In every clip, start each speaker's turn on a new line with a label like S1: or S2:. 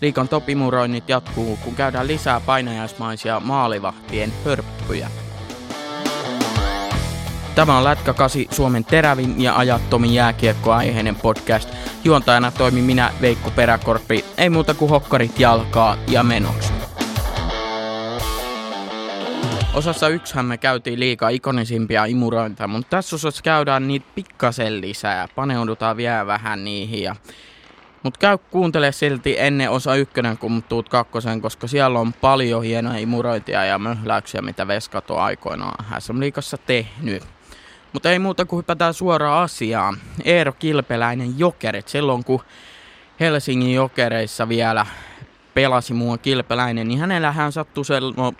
S1: Liikan topimuroinnit jatkuu, kun käydään lisää painajaismaisia maalivahtien hörppyjä. Tämä on Lätkä 8 Suomen terävin ja ajattomin jääkiekkoaiheinen podcast. Juontajana toimi minä Veikko Peräkorpi. Ei muuta kuin hokkarit jalkaa ja menoksi. Osassa yksähän me käytiin liikaa ikonisimpia imurointeja, mutta tässä osassa käydään niitä pikkasen lisää ja paneudutaan vielä vähän niihin. Ja... Mutta käy kuuntele silti ennen osa ykkönen, kun tuut kakkosen, koska siellä on paljon hienoja imurointia ja möhläyksiä, mitä Veskat on aikoinaan SM Liikassa tehnyt. Mutta ei muuta kuin hypätään suoraan asiaan. Eero Kilpeläinen Jokerit, silloin kun Helsingin Jokereissa vielä pelasi mua Kilpeläinen, niin hänellähän sattui se no,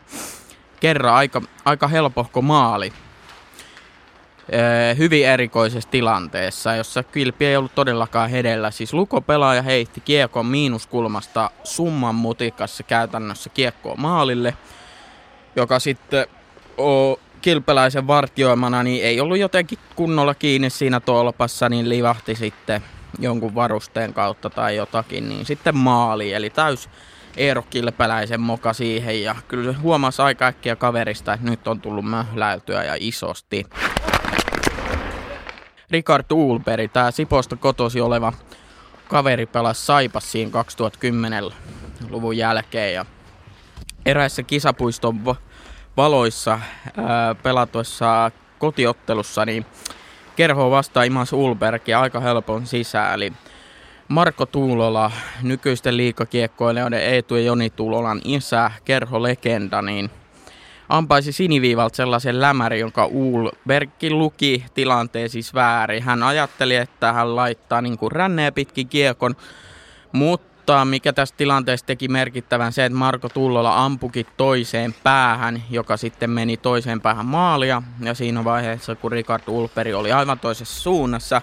S1: kerran aika, aika helpohko maali. Ee, hyvin erikoisessa tilanteessa, jossa Kilpi ei ollut todellakaan hedellä. Siis Luko-pelaaja heitti kiekon miinuskulmasta summan mutikassa käytännössä kiekkoa maalille, joka sitten o, kilpeläisen vartioimana niin ei ollut jotenkin kunnolla kiinni siinä tolpassa, niin livahti sitten jonkun varusteen kautta tai jotakin, niin sitten maali, eli täys Eero Kilpeläisen moka siihen ja kyllä se huomasi aika kaverista, että nyt on tullut möhläytyä ja isosti. Richard Ulberi, tämä Siposta kotosi oleva kaveri pelasi Saipassiin 2010-luvun jälkeen ja eräissä kisapuiston valoissa ää, pelatuessa kotiottelussa, niin kerho vastaa Imas Ulberg ja aika helpon sisään. Eli Marko Tuulola, nykyisten liikakiekkoilijoiden Eetu ja Joni Tuulolan isä, kerho-legenda, niin ampaisi siniviivalta sellaisen lämärin, jonka Ulbergki luki tilanteen siis väärin. Hän ajatteli, että hän laittaa niin kuin ränneen pitkin kiekon, mutta mikä tästä tilanteesta teki merkittävän se, että Marko Tullola ampuki toiseen päähän, joka sitten meni toiseen päähän maalia. Ja siinä vaiheessa, kun Richard Ulperi oli aivan toisessa suunnassa,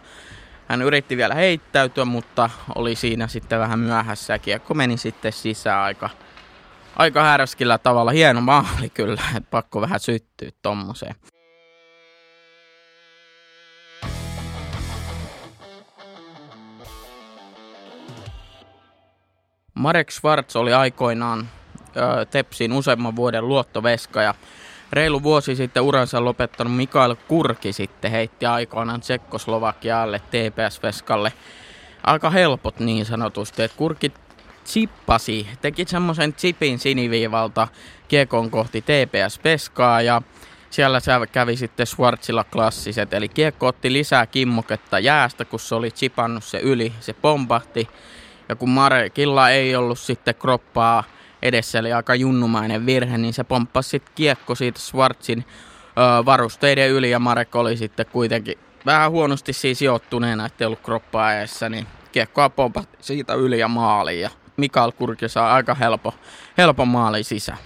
S1: hän yritti vielä heittäytyä, mutta oli siinä sitten vähän myöhässä ja kiekko meni sitten sisään aika, aika härskillä tavalla. Hieno maali kyllä, pakko vähän syttyä tommoseen. Marek Schwartz oli aikoinaan ö, Tepsin useamman vuoden luottoveska ja reilu vuosi sitten uransa lopettanut Mikael Kurki sitten heitti aikoinaan Tsekkoslovakialle TPS-veskalle aika helpot niin sanotusti, että Kurki chippasi, teki semmoisen chipin siniviivalta kiekon kohti TPS-veskaa ja siellä se kävi sitten Schwarzilla klassiset, eli kiekko otti lisää kimmoketta jäästä, kun se oli chipannut se yli, se pompahti ja kun Marekilla ei ollut sitten kroppaa edessä, eli aika junnumainen virhe, niin se pomppasi sitten kiekko siitä Schwarzin ö, varusteiden yli, ja Marek oli sitten kuitenkin vähän huonosti siis sijoittuneena, ettei ollut kroppaa edessä, niin kiekkoa pompahti siitä yli ja maaliin, ja Mikael Kurki saa aika helppo, helppo maali sisään.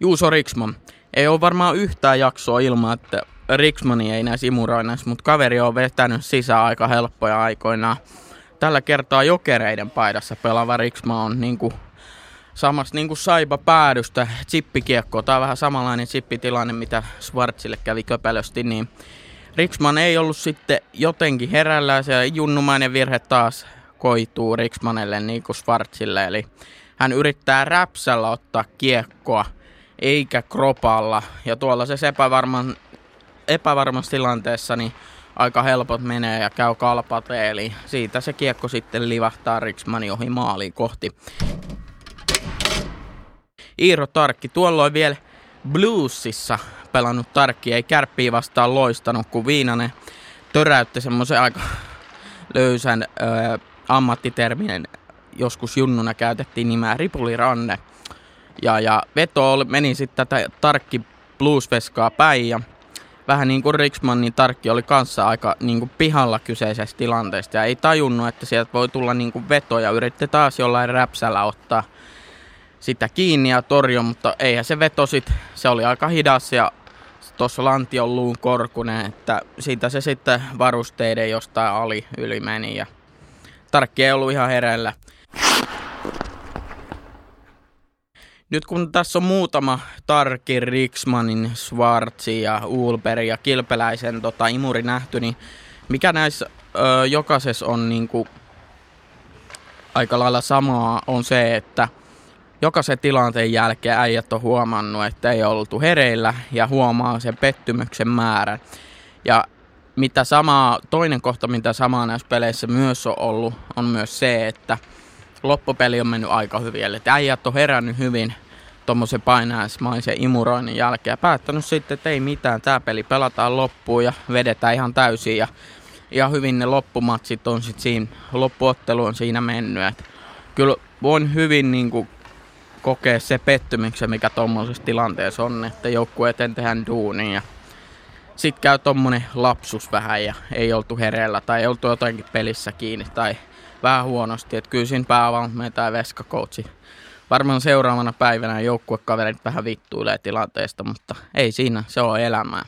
S1: Juuso Riksman. Ei ole varmaan yhtään jaksoa ilman, että Riksmani ei näissä imuroinnissa, mutta kaveri on vetänyt sisään aika helppoja aikoinaan. Tällä kertaa jokereiden paidassa pelaava Riksma on niinku samassa niin kuin saipa päädystä chippikiekkoa. Tämä on vähän samanlainen chippitilanne, mitä Schwarzille kävi köpelösti, niin Riksman ei ollut sitten jotenkin herällä se junnumainen virhe taas koituu Riksmanelle niin kuin Schwarzille. Eli hän yrittää räpsällä ottaa kiekkoa eikä kropalla. Ja tuolla se epävarman epävarmassa tilanteessa niin aika helpot menee ja käy kalpate, eli siitä se kiekko sitten livahtaa Riksmanin ohi maaliin kohti. Iiro Tarkki, tuolloin vielä Bluesissa pelannut Tarkki, ei kärppiä vastaan loistanut, kun Viinanen töräytti semmoisen aika löysän ö, ammattiterminen, joskus junnuna käytettiin nimeä ripuliranne. Ja, ja veto oli, meni sitten tätä Tarkki bluesveskaa päin ja vähän niin kuin Riksman, niin Tarkki oli kanssa aika niin kuin pihalla kyseisestä tilanteesta ja ei tajunnut, että sieltä voi tulla niin kuin veto ja yritti taas jollain räpsällä ottaa sitä kiinni ja torjua, mutta eihän se veto sit, se oli aika hidas ja tuossa lantion luun korkunen, että siitä se sitten varusteiden jostain ali yli meni ja Tarkki ei ollut ihan hereillä. Nyt kun tässä on muutama Tarkin, Riksmanin, Schwarzi ja Ulber ja Kilpeläisen tota, imuri nähty, niin mikä näissä ö, jokaisessa on niinku aika lailla samaa on se, että jokaisen tilanteen jälkeen äijät on huomannut, että ei oltu hereillä ja huomaa sen pettymyksen määrän. Ja mitä samaa, toinen kohta, mitä samaa näissä peleissä myös on ollut, on myös se, että loppupeli on mennyt aika hyvin. Eli äijät on herännyt hyvin tuommoisen painajaismaisen imuroinnin jälkeen ja päättänyt sitten, että ei mitään, tämä peli pelataan loppuun ja vedetään ihan täysin ja ja hyvin ne loppumatsit on sitten siinä, loppuottelu on siinä mennyt. Et kyllä voin hyvin niin kuin, kokea se pettymyksen, mikä tuommoisessa tilanteessa on, että joukkue eteen tehdään duunia ja sitten käy tommonen lapsus vähän ja ei oltu hereillä tai ei oltu jotenkin pelissä kiinni tai vähän huonosti. Että kyllä siinä päävalmentaja tai veskakoutsi varmaan seuraavana päivänä joukkuekaverit vähän vittuilee tilanteesta, mutta ei siinä, se on elämää.